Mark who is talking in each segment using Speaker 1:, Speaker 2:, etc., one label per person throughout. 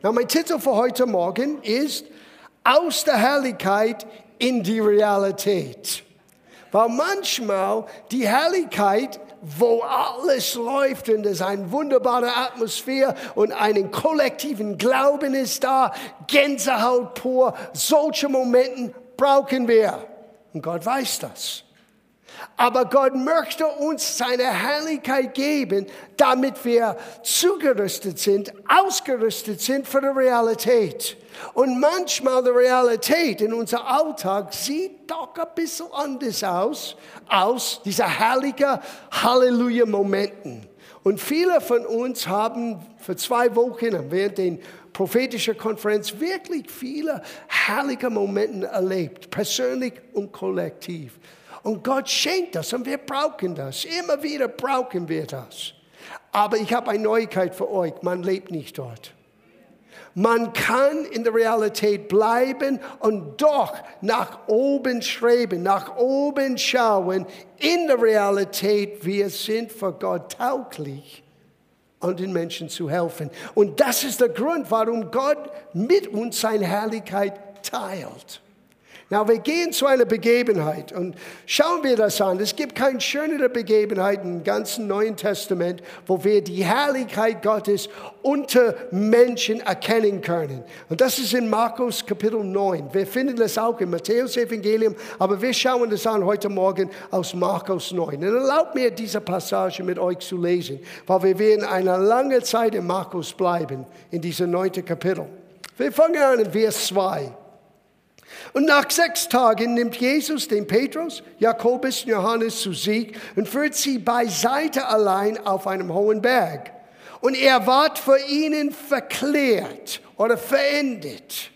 Speaker 1: Na, mein Titel für heute Morgen ist Aus der Herrlichkeit in die Realität. Weil manchmal die Herrlichkeit, wo alles läuft und es eine wunderbare Atmosphäre und einen kollektiven Glauben ist da, Gänsehaut pur, solche Momente brauchen wir. Und Gott weiß das. Aber Gott möchte uns seine Herrlichkeit geben, damit wir zugerüstet sind, ausgerüstet sind für die Realität. Und manchmal die Realität in unserem Alltag sieht doch ein bisschen anders aus, aus dieser herrlichen Halleluja-Momenten. Und viele von uns haben für zwei Wochen während den prophetischen Konferenz wirklich viele herrliche Momente erlebt, persönlich und kollektiv. Und Gott schenkt das und wir brauchen das. Immer wieder brauchen wir das. Aber ich habe eine Neuigkeit für euch. Man lebt nicht dort. Man kann in der Realität bleiben und doch nach oben streben, nach oben schauen. In der Realität, wir sind für Gott tauglich und den Menschen zu helfen. Und das ist der Grund, warum Gott mit uns seine Herrlichkeit teilt. Na, wir gehen zu einer Begebenheit und schauen wir das an. Es gibt keine schönere Begebenheit im ganzen Neuen Testament, wo wir die Herrlichkeit Gottes unter Menschen erkennen können. Und das ist in Markus Kapitel 9. Wir finden das auch im Matthäus Evangelium, aber wir schauen das an heute Morgen aus Markus 9. Und erlaubt mir diese Passage mit euch zu lesen, weil wir werden eine lange Zeit in Markus bleiben, in diesem neunten Kapitel. Wir fangen an in Vers 2. Und nach sechs Tagen nimmt Jesus den Petrus, Jakobus und Johannes zu sich und führt sie beiseite allein auf einem hohen Berg. Und er ward für ihnen verklärt oder verendet.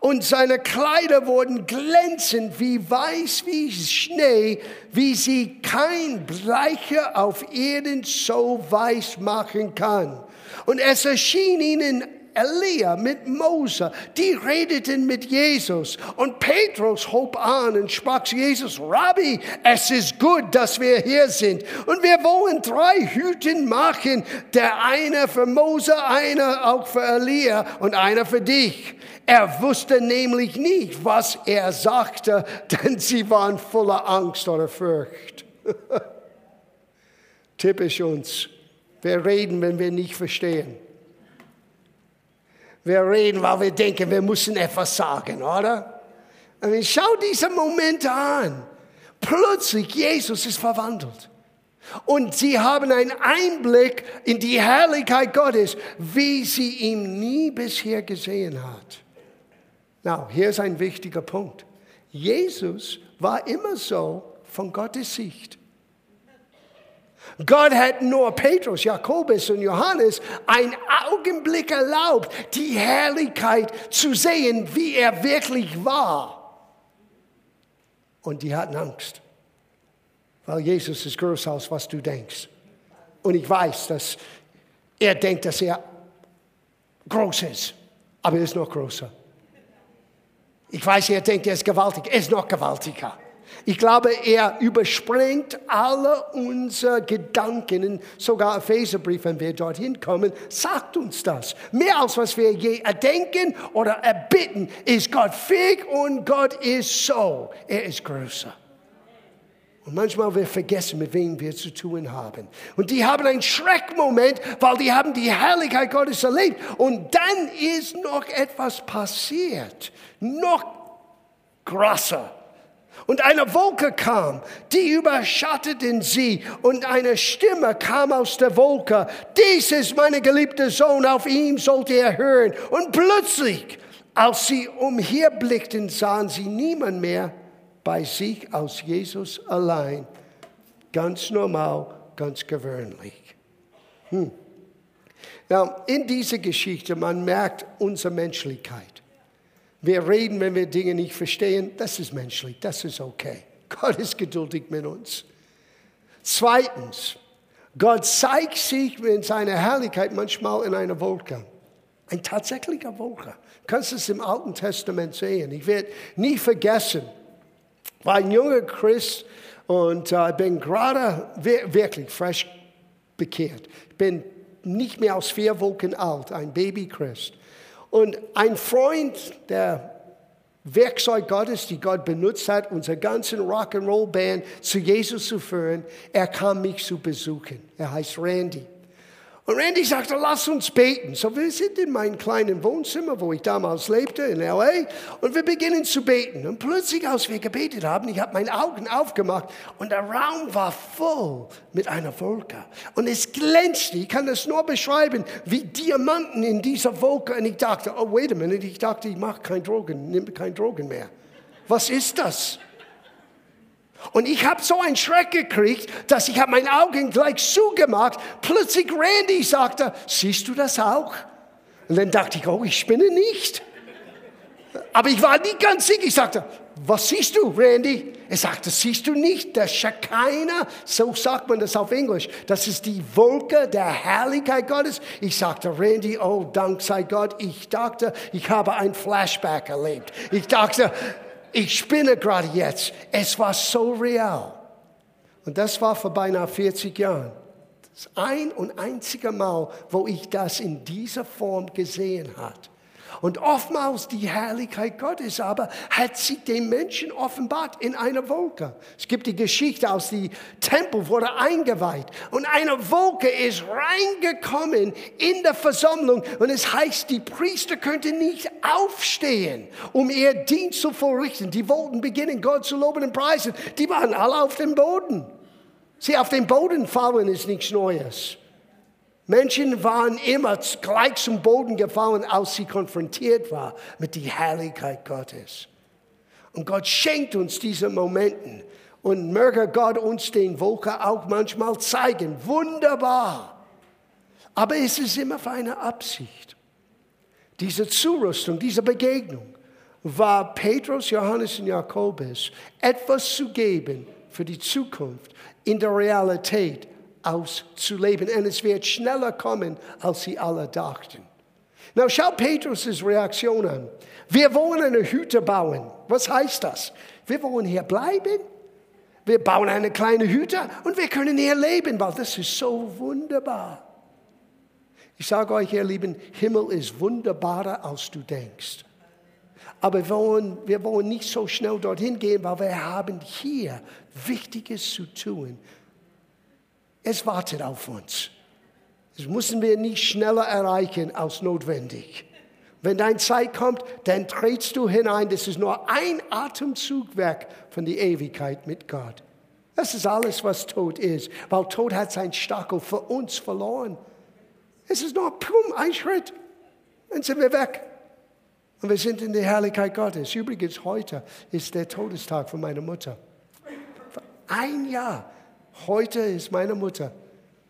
Speaker 1: Und seine Kleider wurden glänzend wie weiß wie Schnee, wie sie kein Bleicher auf Erden so weiß machen kann. Und es erschien ihnen Elia, mit Mose, die redeten mit Jesus. Und Petrus hob an und sprach zu Jesus, Rabbi, es ist gut, dass wir hier sind. Und wir wollen drei Hüten machen, der eine für Mose, einer auch für Elia und einer für dich. Er wusste nämlich nicht, was er sagte, denn sie waren voller Angst oder Furcht. Typisch uns. Wir reden, wenn wir nicht verstehen. Wir reden, weil wir denken, wir müssen etwas sagen, oder? Und schau diese Momente an. Plötzlich, Jesus ist verwandelt. Und sie haben einen Einblick in die Herrlichkeit Gottes, wie sie ihn nie bisher gesehen hat. Now, hier ist ein wichtiger Punkt. Jesus war immer so von Gottes Sicht. Gott hat nur Petrus, Jakobus und Johannes einen Augenblick erlaubt, die Herrlichkeit zu sehen, wie er wirklich war. Und die hatten Angst, weil Jesus ist größer als was du denkst. Und ich weiß, dass er denkt, dass er groß ist, aber er ist noch größer. Ich weiß, er denkt, er ist gewaltig, er ist noch gewaltiger. Ich glaube, er überspringt alle unsere Gedanken. Sogar Epheserbrief, wenn wir dorthin kommen, sagt uns das. Mehr als was wir je erdenken oder erbitten, ist Gott fähig und Gott ist so. Er ist größer. Und manchmal wir vergessen, mit wem wir zu tun haben. Und die haben einen Schreckmoment, weil die haben die Herrlichkeit Gottes erlebt. Und dann ist noch etwas passiert. Noch krasser. Und eine Wolke kam, die überschatteten sie, und eine Stimme kam aus der Wolke. Dies ist mein geliebter Sohn, auf ihm sollt ihr hören. Und plötzlich, als sie umherblickten, sahen sie niemand mehr bei sich aus Jesus allein. Ganz normal, ganz gewöhnlich. Hm. Now, in dieser Geschichte, man merkt unsere Menschlichkeit. Wir reden, wenn wir Dinge nicht verstehen. Das ist menschlich, das ist okay. Gott ist geduldig mit uns. Zweitens, Gott zeigt sich in seiner Herrlichkeit manchmal in einer Wolke. Ein tatsächlicher Wolke. Du kannst es im Alten Testament sehen. Ich werde nie vergessen, war ein junger Christ und äh, bin gerade wirklich frisch bekehrt. Ich bin nicht mehr als vier Wochen alt, ein Babychrist. Und ein Freund der Werkzeug Gottes, die Gott benutzt hat, unsere ganzen Rock'n'Roll-Band zu Jesus zu führen, er kam mich zu besuchen. Er heißt Randy. Und Randy sagte, lass uns beten. So, wir sind in meinem kleinen Wohnzimmer, wo ich damals lebte, in L.A. Und wir beginnen zu beten. Und plötzlich, als wir gebetet haben, ich habe meine Augen aufgemacht und der Raum war voll mit einer Wolke. Und es glänzte, ich kann das nur beschreiben, wie Diamanten in dieser Wolke. Und ich dachte, oh, wait a minute, ich dachte, ich mache kein Drogen, nehme kein Drogen mehr. Was ist das? Und ich habe so einen Schreck gekriegt, dass ich habe meine Augen gleich zugemacht. Plötzlich Randy sagte, siehst du das auch? Und dann dachte ich, oh, ich spinne nicht. Aber ich war nicht ganz sicher. Ich sagte, was siehst du, Randy? Er sagte, siehst du nicht, der Shekinah, so sagt man das auf Englisch, das ist die Wolke der Herrlichkeit Gottes. Ich sagte, Randy, oh, dank sei Gott, ich dachte, ich habe ein Flashback erlebt. Ich dachte, ich spinne gerade jetzt. Es war so real. Und das war vor beinahe 40 Jahren. Das ein und einzige Mal, wo ich das in dieser Form gesehen habe. Und oftmals die Herrlichkeit Gottes aber hat sich den Menschen offenbart in einer Wolke. Es gibt die Geschichte aus dem Tempel wurde eingeweiht und eine Wolke ist reingekommen in der Versammlung und es heißt, die Priester könnten nicht aufstehen, um ihr Dienst zu vollrichten. Die wollten beginnen, Gott zu loben und preisen. Die waren alle auf dem Boden. Sie auf dem Boden fallen ist nichts Neues. Menschen waren immer gleich zum Boden gefallen, als sie konfrontiert war mit der Herrlichkeit Gottes. Und Gott schenkt uns diese Momente. Und möge Gott uns den Wolke auch manchmal zeigen. Wunderbar. Aber es ist immer für eine Absicht. Diese Zurüstung, diese Begegnung war Petrus, Johannes und Jakobus etwas zu geben für die Zukunft in der Realität auszuleben. Und es wird schneller kommen, als sie alle dachten. Na, schau Petrus' Reaktion an. Wir wollen eine Hütte bauen. Was heißt das? Wir wollen hier bleiben. Wir bauen eine kleine Hütte und wir können hier leben, weil das ist so wunderbar. Ich sage euch, ihr Lieben, Himmel ist wunderbarer, als du denkst. Aber wir wollen, wir wollen nicht so schnell dorthin gehen, weil wir haben hier Wichtiges zu tun. Es wartet auf uns. Das müssen wir nicht schneller erreichen als notwendig. Wenn deine Zeit kommt, dann trittst du hinein. Das ist nur ein Atemzugwerk von der Ewigkeit mit Gott. Das ist alles, was Tod ist, weil Tod hat sein Stachel für uns verloren. Es ist nur pum, ein Schritt, dann sind wir weg. Und wir sind in der Herrlichkeit Gottes. Übrigens, heute ist der Todestag von meiner Mutter. Ein Jahr Heute ist meine Mutter.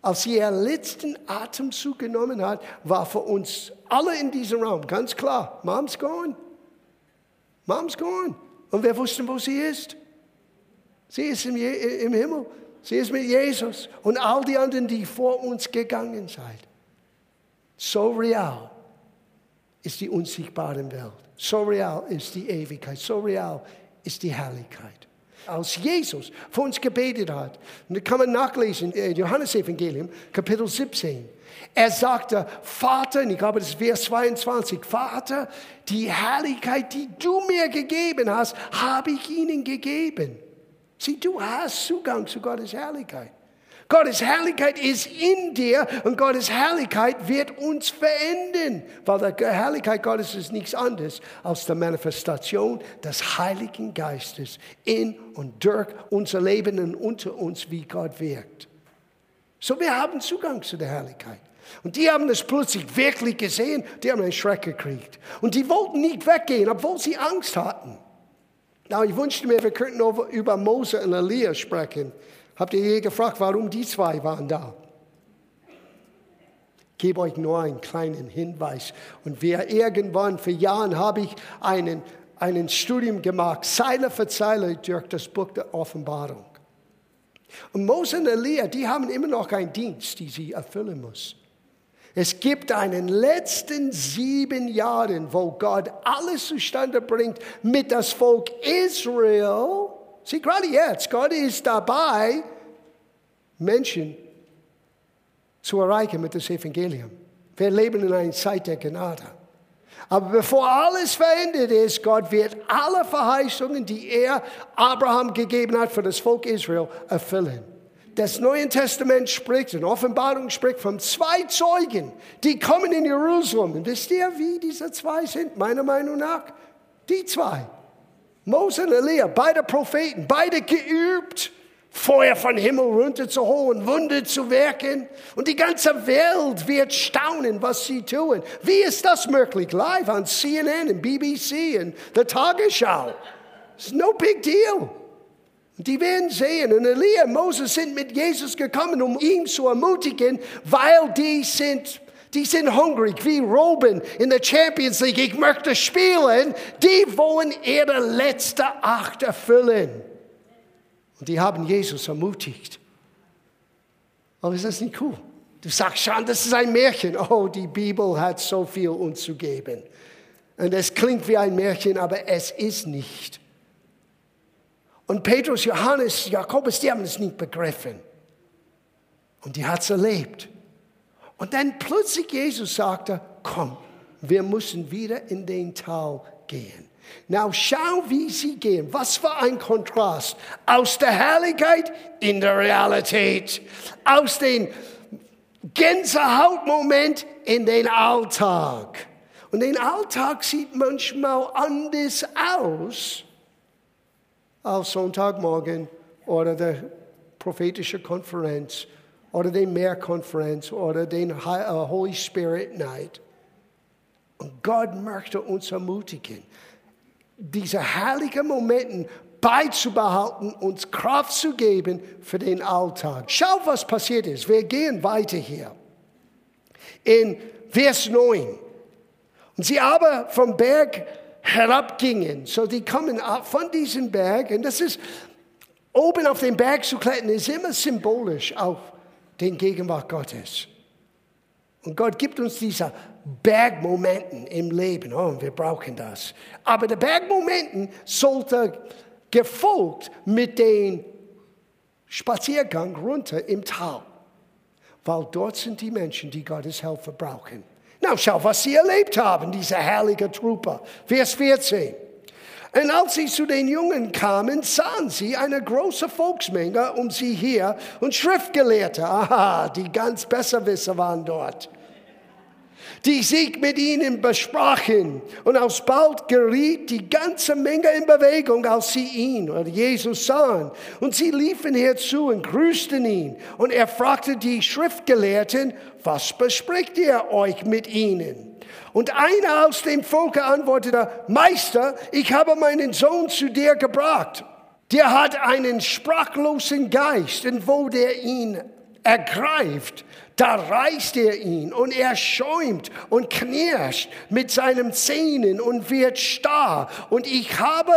Speaker 1: Als sie ihren letzten Atemzug genommen hat, war für uns alle in diesem Raum ganz klar, Mom's gone. Mom's gone. Und wir wussten, wo sie ist. Sie ist im, im Himmel. Sie ist mit Jesus und all die anderen, die vor uns gegangen sind. So real ist die unsichtbare Welt. So real ist die Ewigkeit. So real ist die Herrlichkeit als Jesus für uns gebetet hat. Und das kann man nachlesen in Johannes Evangelium, Kapitel 17. Er sagte, Vater, und ich glaube, das ist Vers 22, Vater, die Herrlichkeit, die du mir gegeben hast, habe ich ihnen gegeben. Sieh, du hast Zugang zu Gottes Herrlichkeit. Gottes Herrlichkeit ist in dir und Gottes Herrlichkeit wird uns verändern, weil die Herrlichkeit Gottes ist nichts anderes als die Manifestation des Heiligen Geistes in und durch unser Leben und unter uns, wie Gott wirkt. So, wir haben Zugang zu der Herrlichkeit. Und die haben es plötzlich wirklich gesehen, die haben einen Schreck gekriegt. Und die wollten nicht weggehen, obwohl sie Angst hatten. Na, ich wünschte mir, wir könnten über Mose und Elia sprechen. Habt ihr je gefragt, warum die zwei waren da? Ich gebe euch nur einen kleinen Hinweis. Und wir irgendwann, vor Jahren, habe ich einen, einen Studium gemacht, Zeile für Zeile durch das Buch der Offenbarung. Und Mose und Elia, die haben immer noch einen Dienst, den sie erfüllen müssen. Es gibt einen letzten sieben Jahren, wo Gott alles zustande bringt mit das Volk Israel Sieh, gerade jetzt, Gott ist dabei, Menschen zu erreichen mit dem Evangelium. Wir leben in einer Zeit der Gnade. Aber bevor alles verendet ist, Gott wird alle Verheißungen, die er Abraham gegeben hat für das Volk Israel, erfüllen. Das Neue Testament spricht, in Offenbarung spricht von zwei Zeugen, die kommen in Jerusalem. Und wisst ihr, wie diese zwei sind? Meiner Meinung nach, die zwei. Mose und Elia, beide Propheten, beide geübt Feuer von Himmel runter zu holen, Wunder zu wirken. Und die ganze Welt wird staunen, was sie tun. Wie ist das möglich? Live an CNN und BBC und der Tagesschau. It's no big deal. Die werden sehen. Und Elia und Moses sind mit Jesus gekommen, um ihn zu ermutigen, weil die sind die sind hungrig wie Robin in der Champions League. Ich möchte spielen. Die wollen ihre letzte Acht erfüllen. Und die haben Jesus ermutigt. Aber ist das nicht cool? Du sagst schon, das ist ein Märchen. Oh, die Bibel hat so viel uns zu geben. Und es klingt wie ein Märchen, aber es ist nicht. Und Petrus, Johannes, Jakobus, die haben es nicht begriffen. Und die hat es erlebt. Und dann plötzlich Jesus sagte, komm, wir müssen wieder in den Tal gehen. Now schau, wie sie gehen. Was für ein Kontrast. Aus der Herrlichkeit in der Realität. Aus dem Gänsehautmoment in den Alltag. Und den Alltag sieht manchmal anders aus als Sonntagmorgen oder der prophetische Konferenz oder die Mehrkonferenz oder den Holy Spirit Night. Und Gott möchte uns ermutigen diese herrlichen Momente beizubehalten, uns Kraft zu geben für den Alltag. Schau, was passiert ist. Wir gehen weiter hier. In Vers 9. Und sie aber vom Berg herabgingen. So, die kommen von diesem Berg. Und das ist, oben auf den Berg zu klettern, ist immer symbolisch auf den Gegenwart Gottes. Und Gott gibt uns diese Bergmomenten im Leben. Oh, wir brauchen das. Aber der Bergmomenten sollte gefolgt mit dem Spaziergang runter im Tal. Weil dort sind die Menschen, die Gottes Hilfe brauchen. Na, schau, was sie erlebt haben, diese herrliche Truppe. Vers 14. Und als sie zu den Jungen kamen, sahen sie eine große Volksmenge um sie her und Schriftgelehrte, aha, die ganz Besserwisser waren dort die sich mit ihnen besprachen. Und alsbald geriet die ganze Menge in Bewegung, als sie ihn oder Jesus sahen. Und sie liefen herzu und grüßten ihn. Und er fragte die Schriftgelehrten, was bespricht ihr euch mit ihnen? Und einer aus dem Volke antwortete, Meister, ich habe meinen Sohn zu dir gebracht. Der hat einen sprachlosen Geist und wo der ihn ergreift, da reißt er ihn und er schäumt und knirscht mit seinen Zähnen und wird starr. Und ich habe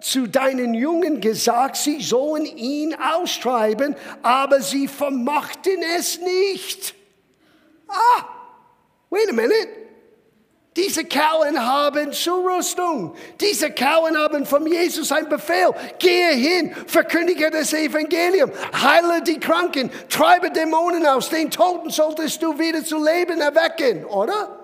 Speaker 1: zu deinen Jungen gesagt, sie sollen ihn austreiben, aber sie vermochten es nicht. Ah, wait a minute. Diese Kerlen haben Zurüstung. Diese Kerlen haben von Jesus ein Befehl. Gehe hin, verkündige das Evangelium, heile die Kranken, treibe Dämonen aus. Den Toten solltest du wieder zu Leben erwecken, oder?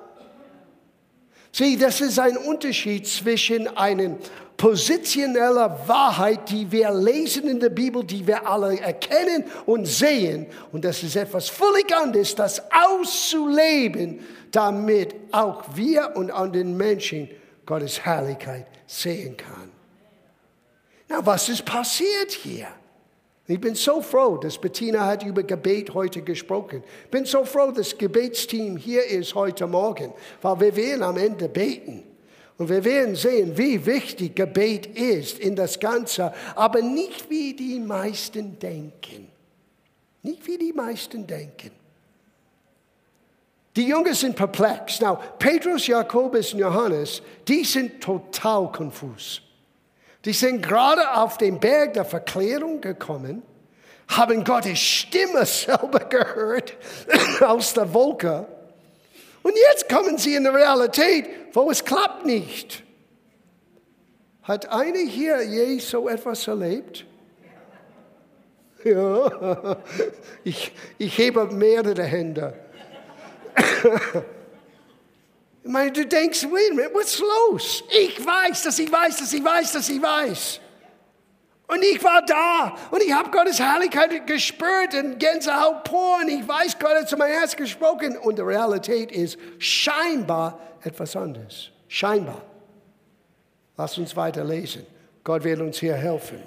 Speaker 1: Sieh, das ist ein Unterschied zwischen einer positionellen Wahrheit, die wir lesen in der Bibel, die wir alle erkennen und sehen. Und das ist etwas völlig anderes, das auszuleben damit auch wir und an den Menschen Gottes Herrlichkeit sehen kann. Na, was ist passiert hier? Ich bin so froh, dass Bettina hat über Gebet heute gesprochen. Ich bin so froh, dass das Gebetsteam hier ist heute Morgen, weil wir werden am Ende beten. Und wir werden sehen, wie wichtig Gebet ist in das Ganze, aber nicht wie die meisten denken. Nicht wie die meisten denken. Die Jünger sind perplex. Now, Petrus, Jakobus und Johannes, die sind total konfus. Die sind gerade auf den Berg der Verklärung gekommen, haben Gottes Stimme selber gehört aus der Wolke. Und jetzt kommen sie in die Realität, wo es klappt nicht. Hat einer hier je so etwas erlebt? Ja, ich, ich hebe mehrere Hände. Ich meine, du denkst, wait a minute, was los? Ich weiß, dass ich weiß, dass ich weiß, dass ich weiß. Und ich war da und ich habe Gottes Herrlichkeit gespürt und Gänsehaut pur und ich weiß, Gott hat zu meinem Herz gesprochen und die Realität ist scheinbar etwas anderes. Scheinbar. Lass uns weiter lesen. Gott wird uns hier helfen.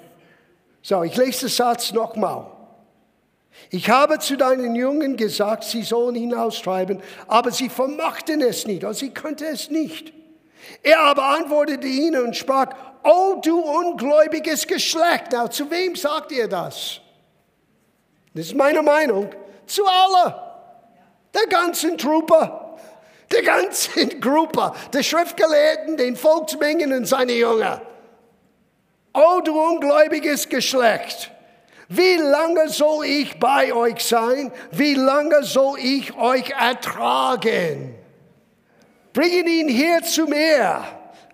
Speaker 1: So, ich lese den Satz nochmal. Ich habe zu deinen Jungen gesagt, sie sollen ihn austreiben, aber sie vermochten es nicht, also sie konnten es nicht. Er aber antwortete ihnen und sprach, oh du ungläubiges Geschlecht. Na, zu wem sagt ihr das? Das ist meine Meinung. Zu alle. Der ganzen Truppe. Der ganzen Gruppe. Der Schriftgelehrten, den Volksmengen und seine Jünger. Oh du ungläubiges Geschlecht. Wie lange soll ich bei euch sein? Wie lange soll ich euch ertragen? Bringen ihn hier zu mir.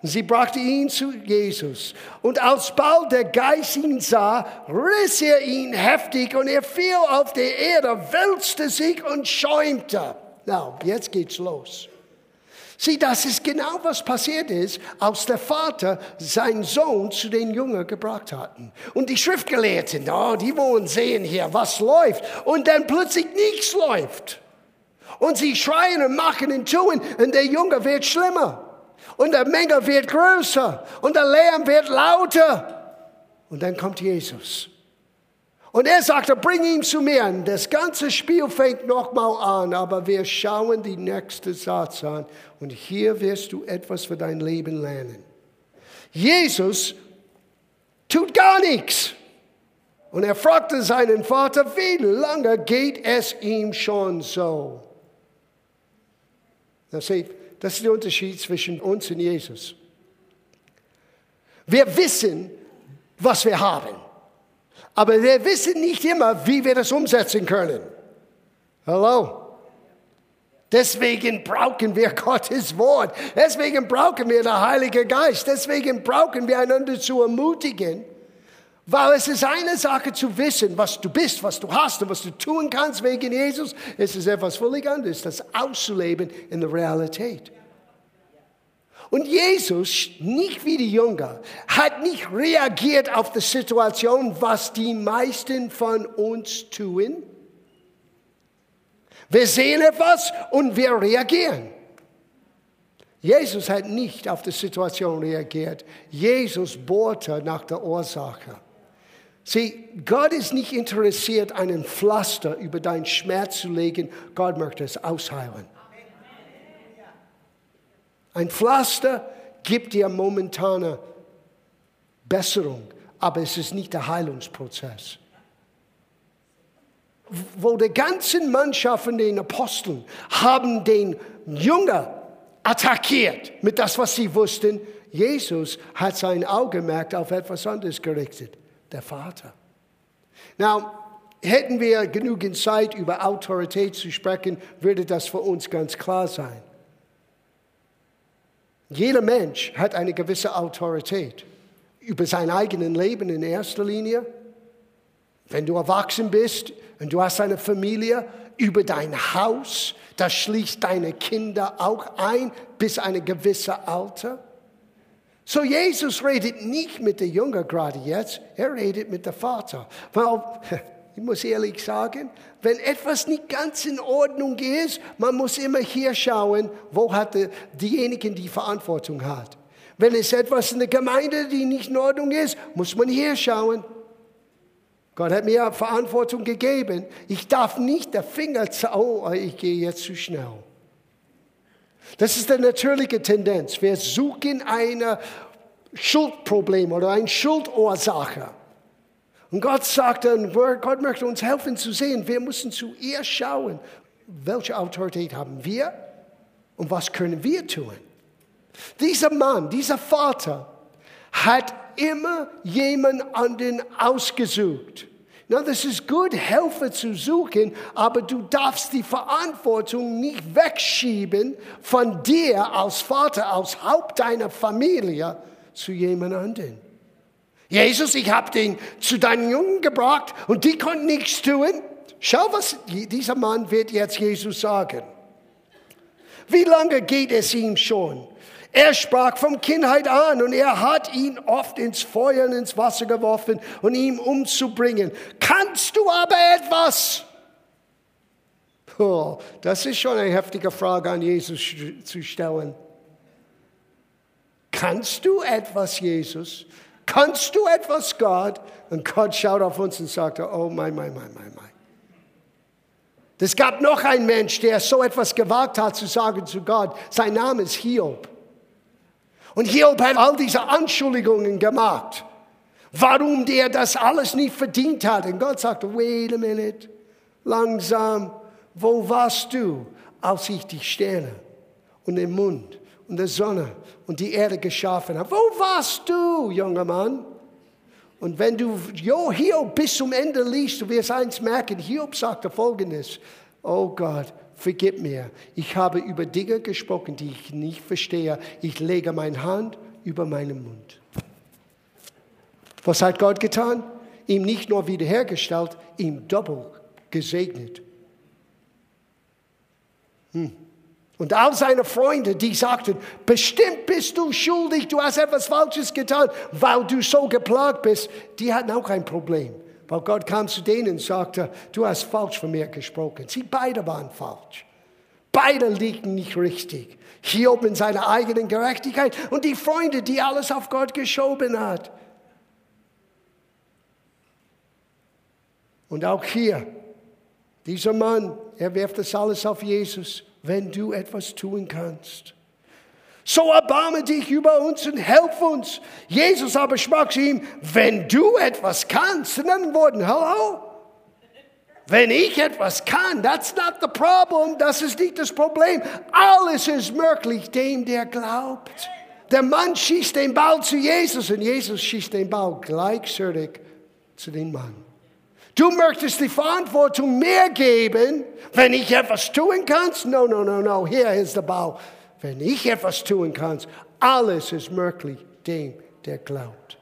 Speaker 1: Sie brachte ihn zu Jesus. Und alsbald der Geist ihn sah, riss er ihn heftig und er fiel auf die Erde, wälzte sich und schäumte. Na, jetzt geht's los. Sieh, das ist genau was passiert ist, als der Vater seinen Sohn zu den Jüngern gebracht hatten. Und die Schriftgelehrten, oh, die wollen sehen hier, was läuft. Und dann plötzlich nichts läuft. Und sie schreien und machen und tun und der Junge wird schlimmer. Und der Menge wird größer und der Lärm wird lauter. Und dann kommt Jesus. Und er sagte, bring ihn zu mir. Und das ganze Spiel fängt nochmal an, aber wir schauen die nächste Satz an. Und hier wirst du etwas für dein Leben lernen. Jesus tut gar nichts. Und er fragte seinen Vater, wie lange geht es ihm schon so? Na, seht, das ist der Unterschied zwischen uns und Jesus. Wir wissen, was wir haben. Aber wir wissen nicht immer, wie wir das umsetzen können. Hallo? Deswegen brauchen wir Gottes Wort. Deswegen brauchen wir den Heiligen Geist. Deswegen brauchen wir einander zu ermutigen. Weil es ist eine Sache zu wissen, was du bist, was du hast und was du tun kannst wegen Jesus. Es ist etwas völlig anderes, das auszuleben in der Realität. Und Jesus, nicht wie die Jünger, hat nicht reagiert auf die Situation, was die meisten von uns tun. Wir sehen etwas und wir reagieren. Jesus hat nicht auf die Situation reagiert. Jesus bohrte nach der Ursache. Sieh, Gott ist nicht interessiert, einen Pflaster über deinen Schmerz zu legen. Gott möchte es ausheilen. Ein Pflaster gibt dir momentane Besserung, aber es ist nicht der Heilungsprozess. Wo die ganzen Mannschaften, den Aposteln, haben den Jünger attackiert mit das, was sie wussten. Jesus hat sein Augenmerk auf etwas anderes gerichtet, der Vater. Now, hätten wir genügend Zeit, über Autorität zu sprechen, würde das für uns ganz klar sein. Jeder Mensch hat eine gewisse Autorität über sein eigenes Leben in erster Linie. Wenn du erwachsen bist und du hast eine Familie, über dein Haus, das schließt deine Kinder auch ein bis ein gewisses Alter. So Jesus redet nicht mit der Jünger gerade jetzt, er redet mit dem Vater. Weil ich muss ehrlich sagen, wenn etwas nicht ganz in Ordnung ist, man muss immer hier schauen, wo hat diejenigen die Verantwortung hat. Wenn es etwas in der Gemeinde, die nicht in Ordnung ist, muss man hier schauen. Gott hat mir Verantwortung gegeben. Ich darf nicht der Finger zeigen, oh, ich gehe jetzt zu schnell. Das ist eine natürliche Tendenz. Wir suchen ein Schuldproblem oder eine Schuldursache. Und Gott sagt dann, Gott möchte uns helfen zu sehen, wir müssen zu ihr schauen, welche Autorität haben wir und was können wir tun. Dieser Mann, dieser Vater hat immer jemand anderen ausgesucht. Na, das ist gut, Helfer zu suchen, aber du darfst die Verantwortung nicht wegschieben von dir als Vater, als Haupt deiner Familie zu jemand anderen. Jesus, ich habe den zu deinen Jungen gebracht und die konnten nichts tun. Schau, was dieser Mann wird jetzt Jesus sagen. Wie lange geht es ihm schon? Er sprach von Kindheit an und er hat ihn oft ins Feuer und ins Wasser geworfen, um ihn umzubringen. Kannst du aber etwas? Oh, das ist schon eine heftige Frage an Jesus zu stellen. Kannst du etwas, Jesus? Kannst du etwas, Gott? Und Gott schaut auf uns und sagt, oh mein, mein, mein, mein, mein. Es gab noch einen Mensch, der so etwas gewagt hat zu sagen zu Gott. Sein Name ist Hiob. Und Hiob hat all diese Anschuldigungen gemacht, warum der das alles nicht verdient hat. Und Gott sagte, wait a minute, langsam, wo warst du, als ich die Sterne und den Mund und die Sonne und die Erde geschaffen habe? Wo warst du, junger Mann? Und wenn du Hiob bis zum Ende liest, du wirst eins merken, Hiob sagte folgendes, oh Gott, vergib mir, ich habe über Dinge gesprochen, die ich nicht verstehe, ich lege meine Hand über meinen Mund. Was hat Gott getan? Ihm nicht nur wiederhergestellt, ihm doppelt gesegnet. Hm. Und all seine Freunde, die sagten, bestimmt bist du schuldig, du hast etwas Falsches getan, weil du so geplagt bist, die hatten auch ein Problem. Weil Gott kam zu denen und sagte, du hast falsch von mir gesprochen. Sie beide waren falsch. Beide liegen nicht richtig. Hiob in seiner eigenen Gerechtigkeit und die Freunde, die alles auf Gott geschoben hat. Und auch hier, dieser Mann, er wirft das alles auf Jesus wenn du etwas tun kannst. So erbarme dich über uns und helf uns. Jesus aber sprach zu ihm, wenn du etwas kannst, in anderen Worten, hallo? Wenn ich etwas kann, that's not the problem, das ist nicht das Problem. Alles ist möglich dem, der glaubt. Der Mann schießt den Ball zu Jesus und Jesus schießt den Ball gleichzeitig zu dem Mann. Du möchtest die Verantwortung mehr geben, wenn ich etwas tun kann? No, no, no, no. Hier ist der Bau. Wenn ich etwas tun kann, alles ist möglich dem, der glaubt.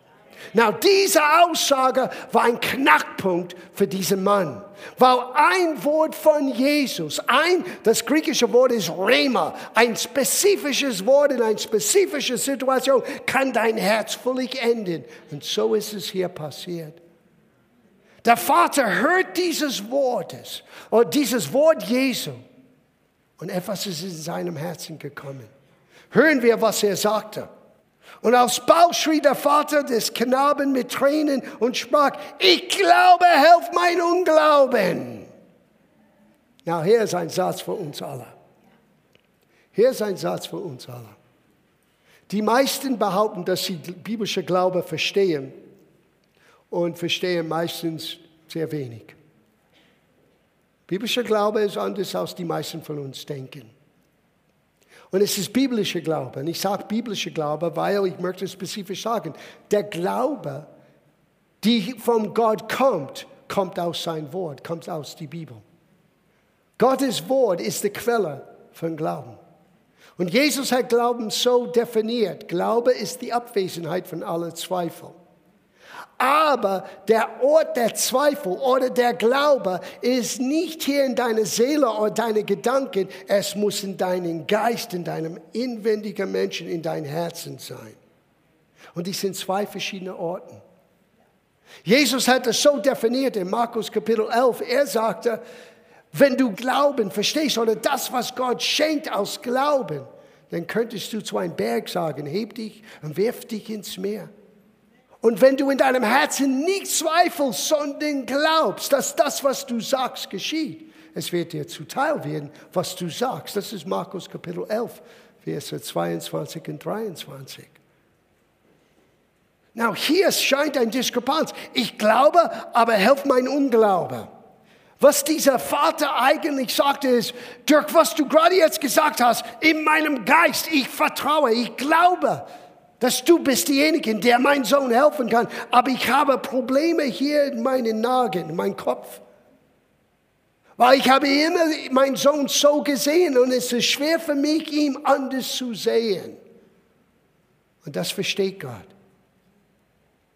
Speaker 1: Now, diese Aussage war ein Knackpunkt für diesen Mann. Weil ein Wort von Jesus, ein, das griechische Wort ist Rema, ein spezifisches Wort in einer spezifischen Situation kann dein Herz völlig enden. Und so ist es hier passiert. Der Vater hört dieses Wortes oder dieses Wort Jesu und etwas ist in seinem Herzen gekommen. Hören wir, was er sagte. Und alsbald schrie der Vater des Knaben mit Tränen und sprach, ich glaube, helf mein Unglauben. Na, hier ist ein Satz für uns alle. Hier ist ein Satz für uns alle. Die meisten behaupten, dass sie biblische Glaube verstehen und verstehen meistens sehr wenig. Biblischer Glaube ist anders, als die meisten von uns denken. Und es ist biblischer Glaube. Und ich sage biblischer Glaube, weil ich möchte spezifisch sagen, der Glaube, die von Gott kommt, kommt aus sein Wort, kommt aus der Bibel. Gottes Wort ist die Quelle von Glauben. Und Jesus hat Glauben so definiert. Glaube ist die Abwesenheit von aller Zweifel. Aber der Ort der Zweifel oder der Glaube ist nicht hier in deiner Seele oder deine Gedanken. Es muss in deinem Geist, in deinem inwendigen Menschen, in deinem Herzen sein. Und dies sind zwei verschiedene Orten. Jesus hat es so definiert in Markus Kapitel 11. Er sagte, wenn du Glauben verstehst oder das, was Gott schenkt aus Glauben, dann könntest du zu einem Berg sagen, heb dich und wirf dich ins Meer. Und wenn du in deinem Herzen nicht zweifelst, sondern glaubst, dass das, was du sagst, geschieht, es wird dir zuteil werden, was du sagst. Das ist Markus Kapitel 11, Verse 22 und 23. Now, hier scheint ein Diskrepanz. Ich glaube, aber helft mein Unglaube. Was dieser Vater eigentlich sagte ist, Dirk, was du gerade jetzt gesagt hast, in meinem Geist, ich vertraue, ich glaube dass du bist diejenige, der mein Sohn helfen kann. Aber ich habe Probleme hier in meinen Nagen, in meinem Kopf. Weil ich habe immer meinen Sohn so gesehen und es ist schwer für mich, ihn anders zu sehen. Und das versteht Gott.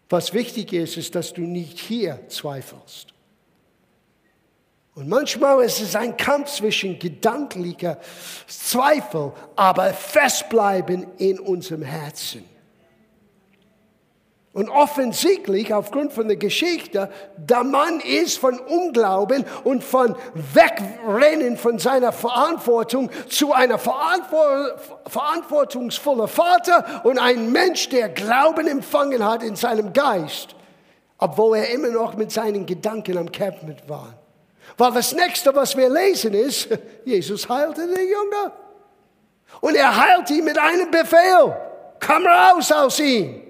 Speaker 1: Was wichtig ist, ist, dass du nicht hier zweifelst. Und manchmal ist es ein Kampf zwischen gedanklicher Zweifel, aber festbleiben in unserem Herzen. Und offensichtlich, aufgrund von der Geschichte, der Mann ist von Unglauben und von Wegrennen von seiner Verantwortung zu einer verantwortungsvollen Vater und ein Mensch, der Glauben empfangen hat in seinem Geist, obwohl er immer noch mit seinen Gedanken am Kämpfen war. Weil das nächste, was wir lesen, ist, Jesus heilte den Jünger. Und er heilt ihn mit einem Befehl. Komm raus aus ihm.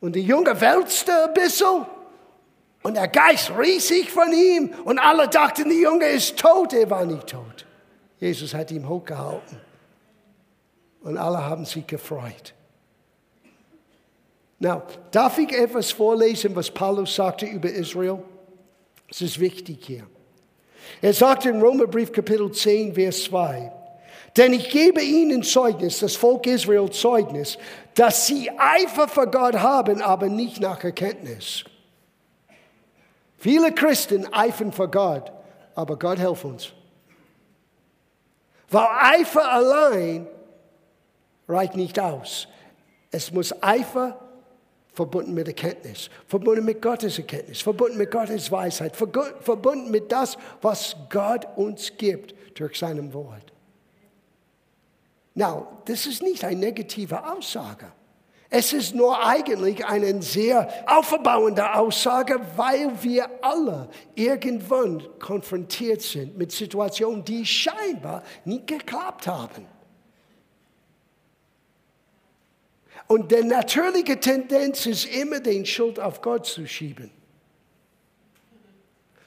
Speaker 1: Und die Junge wälzte ein bisschen. Und der Geist riesig von ihm. Und alle dachten, der Junge ist tot. Er war nicht tot. Jesus hat ihn hochgehalten. Und alle haben sich gefreut. Now, darf ich etwas vorlesen, was Paulus sagte über Israel? Es ist wichtig hier. Er sagt in Römerbrief Kapitel 10, Vers 2, denn ich gebe ihnen Zeugnis, das Volk Israel Zeugnis, dass sie Eifer für Gott haben, aber nicht nach Erkenntnis. Viele Christen eifern für Gott, aber Gott hilft uns. Weil Eifer allein reicht nicht aus. Es muss Eifer verbunden mit Erkenntnis, verbunden mit Gottes Erkenntnis, verbunden mit Gottes Weisheit, verbunden mit das, was Gott uns gibt durch seinem Wort. Now, das ist nicht eine negative Aussage. Es ist nur eigentlich eine sehr aufbauende Aussage, weil wir alle irgendwann konfrontiert sind mit Situationen, die scheinbar nicht geklappt haben. Und die natürliche Tendenz ist immer, den Schuld auf Gott zu schieben,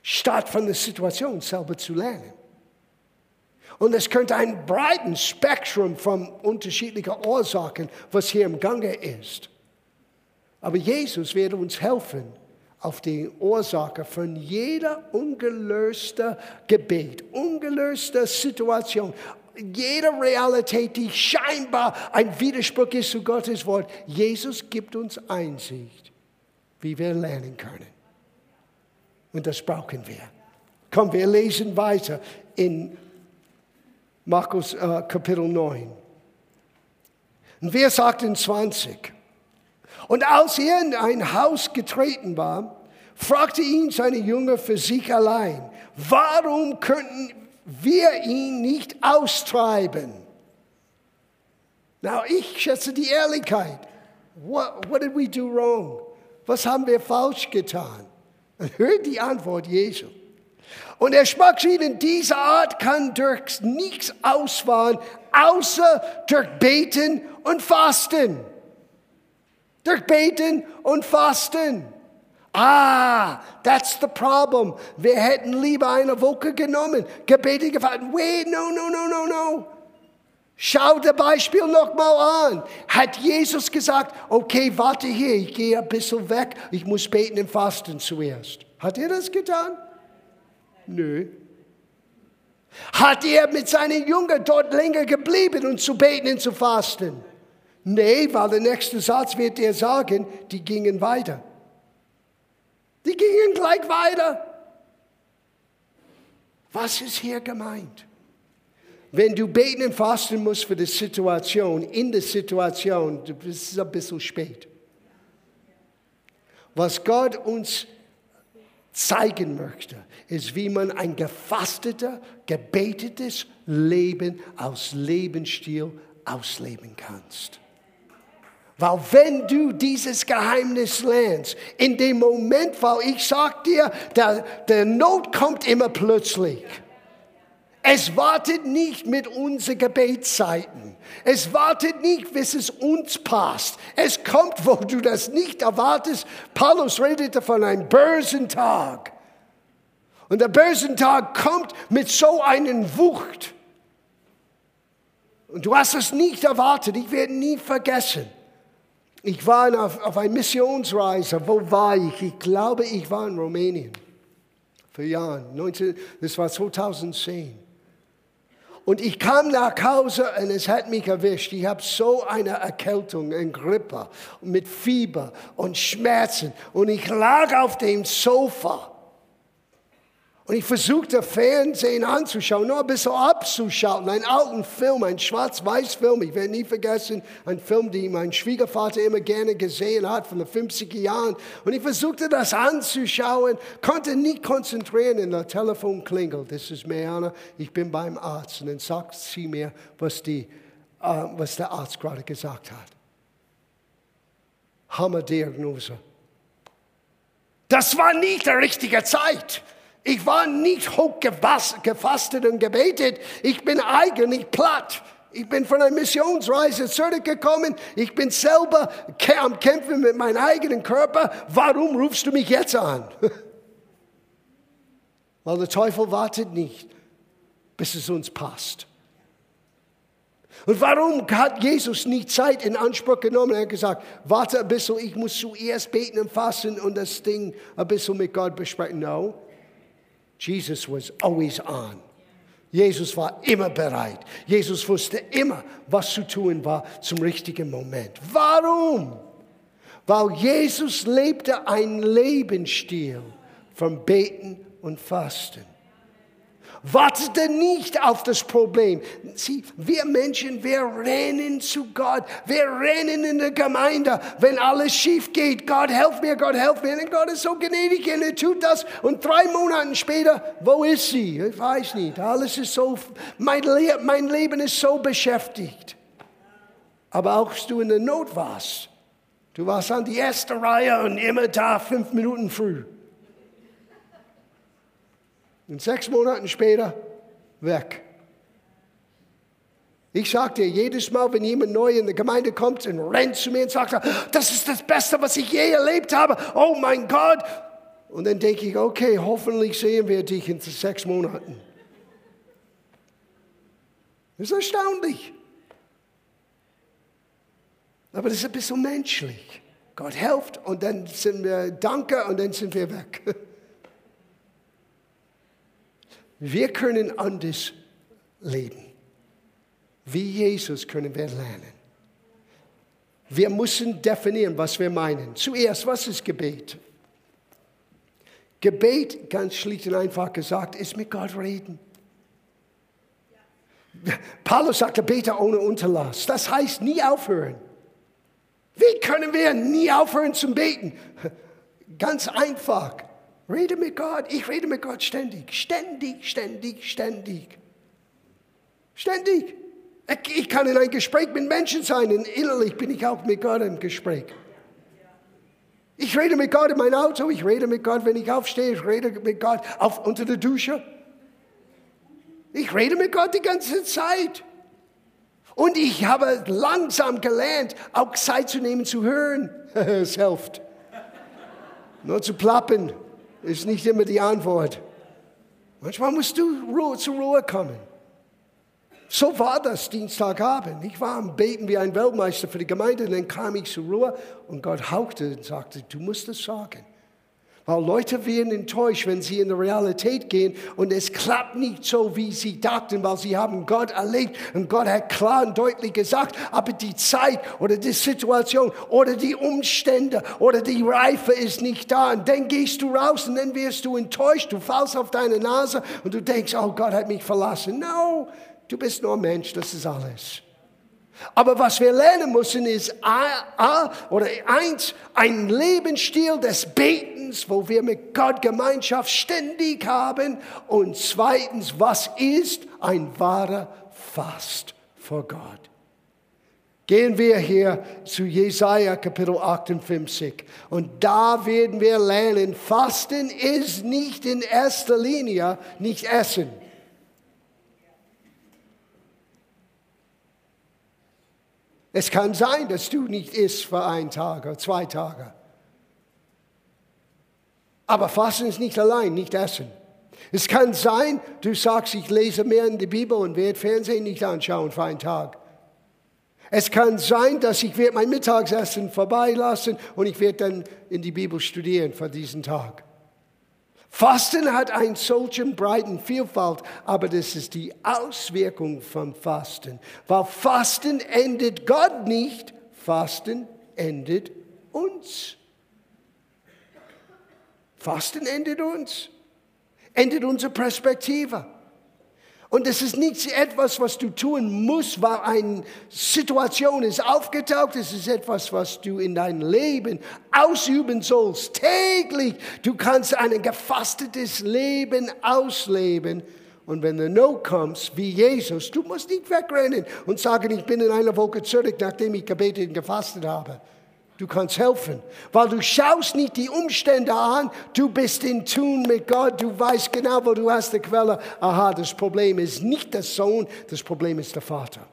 Speaker 1: statt von der Situation selber zu lernen. Und es könnte ein breites Spektrum von unterschiedlichen Ursachen, was hier im Gange ist. Aber Jesus wird uns helfen, auf die Ursache von jeder ungelösten Gebet, ungelöster Situation, jeder Realität, die scheinbar ein Widerspruch ist zu Gottes Wort. Jesus gibt uns Einsicht, wie wir lernen können. Und das brauchen wir. Komm, wir lesen weiter in Markus äh, Kapitel 9. Und Vers 28. Und als er in ein Haus getreten war, fragte ihn seine Jünger für sich allein, warum könnten wir ihn nicht austreiben? Now, ich schätze die Ehrlichkeit. What, what did we do wrong? Was haben wir falsch getan? Hört die Antwort Jesu. Und er sprach ihnen, diese Art kann durch nichts ausfahren, außer durch Beten und Fasten. Durch Beten und Fasten. Ah, that's the problem. Wir hätten lieber eine Woche genommen, gebetet, gefastet. Wait, no, no, no, no, no. Schau das Beispiel nochmal an. Hat Jesus gesagt, okay, warte hier, ich gehe ein bisschen weg, ich muss beten und fasten zuerst. Hat er das getan? Nö. Hat er mit seinen Jüngern dort länger geblieben und zu beten und zu fasten? Nee, weil der nächste Satz wird er sagen, die gingen weiter. Die gingen gleich weiter. Was ist hier gemeint? Wenn du beten und fasten musst für die Situation, in der Situation, das ist ein bisschen spät. Was Gott uns zeigen möchte, ist, wie man ein gefasteter, gebetetes Leben aus Lebensstil ausleben kannst. Weil wenn du dieses Geheimnis lernst, in dem Moment, weil ich sag dir, der, der Not kommt immer plötzlich. Es wartet nicht mit unseren Gebetszeiten. Es wartet nicht, bis es uns passt. Es kommt, wo du das nicht erwartest. Paulus redete von einem bösen Tag. Und der böse Tag kommt mit so einem Wucht. Und du hast es nicht erwartet. Ich werde nie vergessen. Ich war auf, auf einer Missionsreise. Wo war ich? Ich glaube, ich war in Rumänien. Für Jahren. 19, das war 2010. Und ich kam nach Hause und es hat mich erwischt. Ich habe so eine Erkältung, ein Grippe mit Fieber und Schmerzen. Und ich lag auf dem Sofa. Und ich versuchte Fernsehen anzuschauen, nur ein bisschen abzuschauen, einen alten Film, einen Schwarz-Weiß-Film. Ich werde nie vergessen, ein Film, den mein Schwiegervater immer gerne gesehen hat, von den 50er Jahren. Und ich versuchte das anzuschauen, konnte nicht konzentrieren, und der Telefon klingelt. Das ist Meana, ich bin beim Arzt. Und dann sagt sie mir, was, die, uh, was der Arzt gerade gesagt hat. Hammerdiagnose. Das war nicht die richtige Zeit. Ich war nicht hochgefastet und gebetet. Ich bin eigentlich platt. Ich bin von einer Missionsreise zurückgekommen. Ich bin selber am Kämpfen mit meinem eigenen Körper. Warum rufst du mich jetzt an? Weil der Teufel wartet nicht, bis es uns passt. Und warum hat Jesus nicht Zeit in Anspruch genommen? Er hat gesagt, warte ein bisschen, ich muss zuerst beten und fassen und das Ding ein bisschen mit Gott besprechen. No. Jesus was always on. Jesus war immer bereit. Jesus wusste immer, was zu tun war zum richtigen Moment. Warum? Weil Jesus lebte einen Lebensstil vom Beten und Fasten wartete nicht auf das Problem. Sieh, wir Menschen, wir rennen zu Gott. Wir rennen in der Gemeinde, wenn alles schief geht. Gott, helf mir, Gott, helf mir. Und Gott ist so gnädig und er tut das. Und drei Monate später, wo ist sie? Ich weiß nicht. Alles ist so, mein, Le mein Leben ist so beschäftigt. Aber auch du in der Not warst. Du warst an die erste Reihe und immer da fünf Minuten früh. Und sechs Monaten später weg. Ich sage dir, jedes Mal, wenn jemand neu in die Gemeinde kommt und rennt zu mir und sagt, das ist das Beste, was ich je erlebt habe. Oh mein Gott. Und dann denke ich, okay, hoffentlich sehen wir dich in sechs Monaten. Das ist erstaunlich. Aber das ist ein bisschen menschlich. Gott hilft und dann sind wir Danke und dann sind wir weg. Wir können anders leben. Wie Jesus können wir lernen. Wir müssen definieren, was wir meinen. Zuerst, was ist Gebet? Gebet, ganz schlicht und einfach gesagt, ist mit Gott reden. Paulus sagte, bete ohne Unterlass. Das heißt, nie aufhören. Wie können wir nie aufhören zu beten? Ganz einfach. Rede mit Gott. Ich rede mit Gott ständig. Ständig, ständig, ständig. Ständig. Ich kann in ein Gespräch mit Menschen sein und innerlich bin ich auch mit Gott im Gespräch. Ich rede mit Gott in meinem Auto, ich rede mit Gott, wenn ich aufstehe, ich rede mit Gott auf, unter der Dusche. Ich rede mit Gott die ganze Zeit. Und ich habe langsam gelernt, auch Zeit zu nehmen, zu hören. es hilft. Nur zu plappen ist nicht immer die Antwort. Manchmal musst du zur Ruhe kommen. So war das Dienstagabend. Ich war am Beten wie ein Weltmeister für die Gemeinde. Und dann kam ich zur Ruhe und Gott hauchte und sagte, du musst es sagen. Weil Leute werden enttäuscht, wenn sie in die Realität gehen und es klappt nicht so, wie sie dachten, weil sie haben Gott erlebt und Gott hat klar und deutlich gesagt, aber die Zeit oder die Situation oder die Umstände oder die Reife ist nicht da. Und dann gehst du raus und dann wirst du enttäuscht, du fallst auf deine Nase und du denkst, oh Gott hat mich verlassen. No, du bist nur ein Mensch, das ist alles. Aber was wir lernen müssen ist A, A, oder eins, ein Lebensstil des Betens, wo wir mit Gott Gemeinschaft ständig haben. Und zweitens, was ist ein wahrer Fast vor Gott? Gehen wir hier zu Jesaja Kapitel 58 und da werden wir lernen, Fasten ist nicht in erster Linie nicht Essen. Es kann sein, dass du nicht isst für einen Tag oder zwei Tage. Aber Fasten ist nicht allein, nicht Essen. Es kann sein, du sagst, ich lese mehr in die Bibel und werde Fernsehen nicht anschauen für einen Tag. Es kann sein, dass ich werde mein Mittagsessen vorbeilassen und ich werde dann in die Bibel studieren für diesen Tag. Fasten hat einen solchen breiten Vielfalt, aber das ist die Auswirkung vom Fasten. Weil Fasten endet Gott nicht, Fasten endet uns. Fasten endet uns, endet unsere Perspektive. Und es ist nicht etwas, was du tun musst, weil eine Situation ist aufgetaucht. Es ist etwas, was du in dein Leben ausüben sollst. Täglich. Du kannst ein gefastetes Leben ausleben. Und wenn der Not kommt, wie Jesus, du musst nicht wegrennen und sagen, ich bin in einer Woche zurück, nachdem ich gebetet und gefastet habe. Du kannst helfen, weil du schaust nicht die Umstände an, du bist in Tun mit Gott, du weißt genau, wo du hast die Quelle. Aha, das Problem ist nicht der Sohn, das Problem ist der Vater.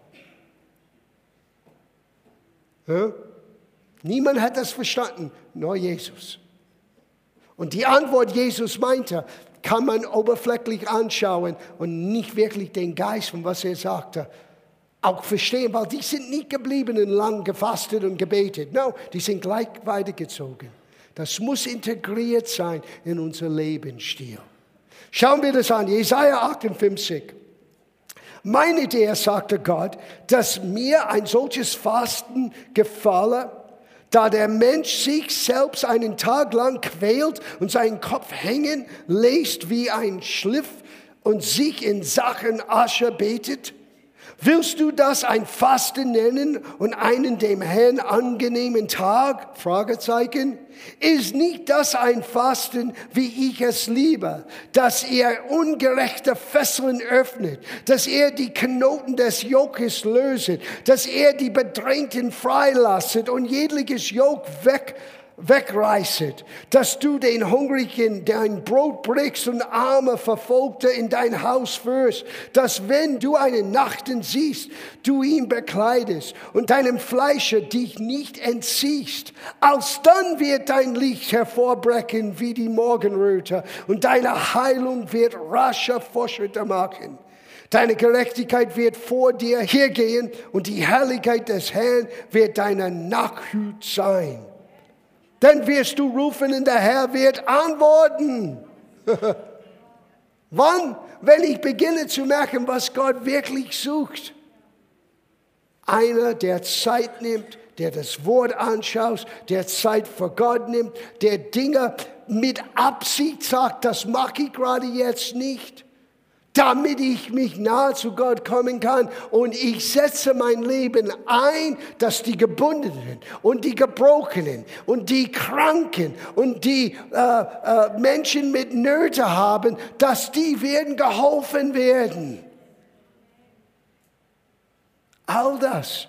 Speaker 1: Ja? Niemand hat das verstanden, nur Jesus. Und die Antwort Jesus meinte, kann man oberflächlich anschauen und nicht wirklich den Geist von was er sagte auch verstehen, weil die sind nicht geblieben und lang gefastet und gebetet. No, die sind gleich weitergezogen. Das muss integriert sein in unser Lebensstil. Schauen wir das an, Jesaja 58. Meine Idee, sagte Gott, dass mir ein solches Fasten gefalle, da der Mensch sich selbst einen Tag lang quält und seinen Kopf hängen lässt wie ein Schliff und sich in Sachen Asche betet. Willst du das ein Fasten nennen und einen dem Herrn angenehmen Tag? Fragezeichen. Ist nicht das ein Fasten, wie ich es liebe, dass er ungerechte Fesseln öffnet, dass er die Knoten des Jokes löset, dass er die Bedrängten freilasset und jegliches Jok weg wegreißet, dass du den Hungrigen dein Brot brichst und arme Verfolgte in dein Haus führst, dass wenn du einen Nachten siehst, du ihn bekleidest und deinem Fleische dich nicht entziehst. Alsdann wird dein Licht hervorbrechen wie die Morgenröte und deine Heilung wird rascher Fortschritte machen. Deine Gerechtigkeit wird vor dir hergehen und die Herrlichkeit des Herrn wird deine Nachhut sein. Dann wirst du rufen und der Herr wird antworten. Wann? Wenn ich beginne zu merken, was Gott wirklich sucht. Einer, der Zeit nimmt, der das Wort anschaut, der Zeit für Gott nimmt, der Dinge mit Absicht sagt, das mache ich gerade jetzt nicht damit ich mich nahe zu Gott kommen kann. Und ich setze mein Leben ein, dass die Gebundenen und die Gebrochenen und die Kranken und die äh, äh, Menschen mit Nöte haben, dass die werden geholfen werden. All das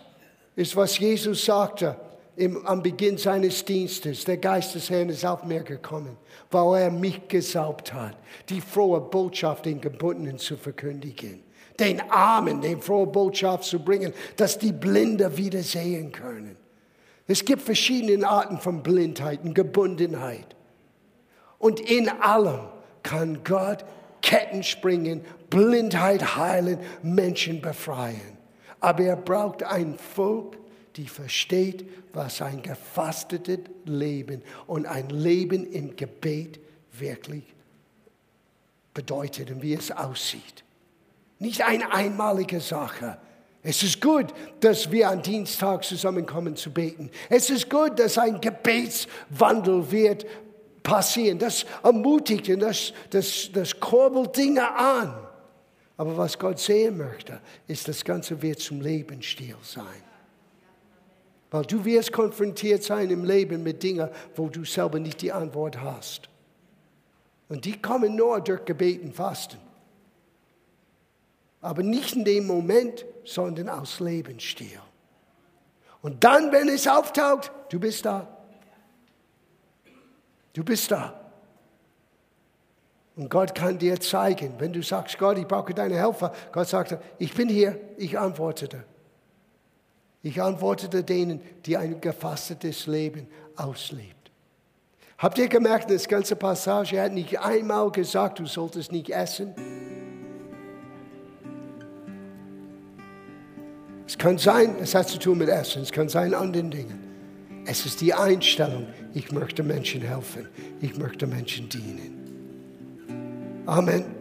Speaker 1: ist, was Jesus sagte im, am Beginn seines Dienstes. Der Geist des Herrn ist auf mir gekommen weil er mich gesaubt hat, die frohe Botschaft den Gebundenen zu verkündigen, den Armen die frohe Botschaft zu bringen, dass die Blinde wieder sehen können. Es gibt verschiedene Arten von Blindheit und Gebundenheit. Und in allem kann Gott Ketten springen, Blindheit heilen, Menschen befreien. Aber er braucht ein Volk, die versteht, was ein gefastetes Leben und ein Leben im Gebet wirklich bedeutet und wie es aussieht. Nicht eine einmalige Sache. Es ist gut, dass wir am Dienstag zusammenkommen zu beten. Es ist gut, dass ein Gebetswandel wird passieren. Das ermutigt und das, das, das kurbelt Dinge an. Aber was Gott sehen möchte, ist, das Ganze wird zum Lebensstil sein. Weil du wirst konfrontiert sein im Leben mit Dingen, wo du selber nicht die Antwort hast. Und die kommen nur durch Gebeten, Fasten. Aber nicht in dem Moment, sondern aus Lebensstil. Und dann, wenn es auftaucht, du bist da. Du bist da. Und Gott kann dir zeigen, wenn du sagst, Gott, ich brauche deine Helfer. Gott sagt, ich bin hier, ich antwortete. Ich antwortete denen, die ein gefastetes Leben auslebt. Habt ihr gemerkt, das ganze Passage, hat nicht einmal gesagt, du solltest nicht essen. Es kann sein, es hat zu tun mit Essen, es kann sein anderen Dingen. Es ist die Einstellung, ich möchte Menschen helfen, ich möchte Menschen dienen. Amen.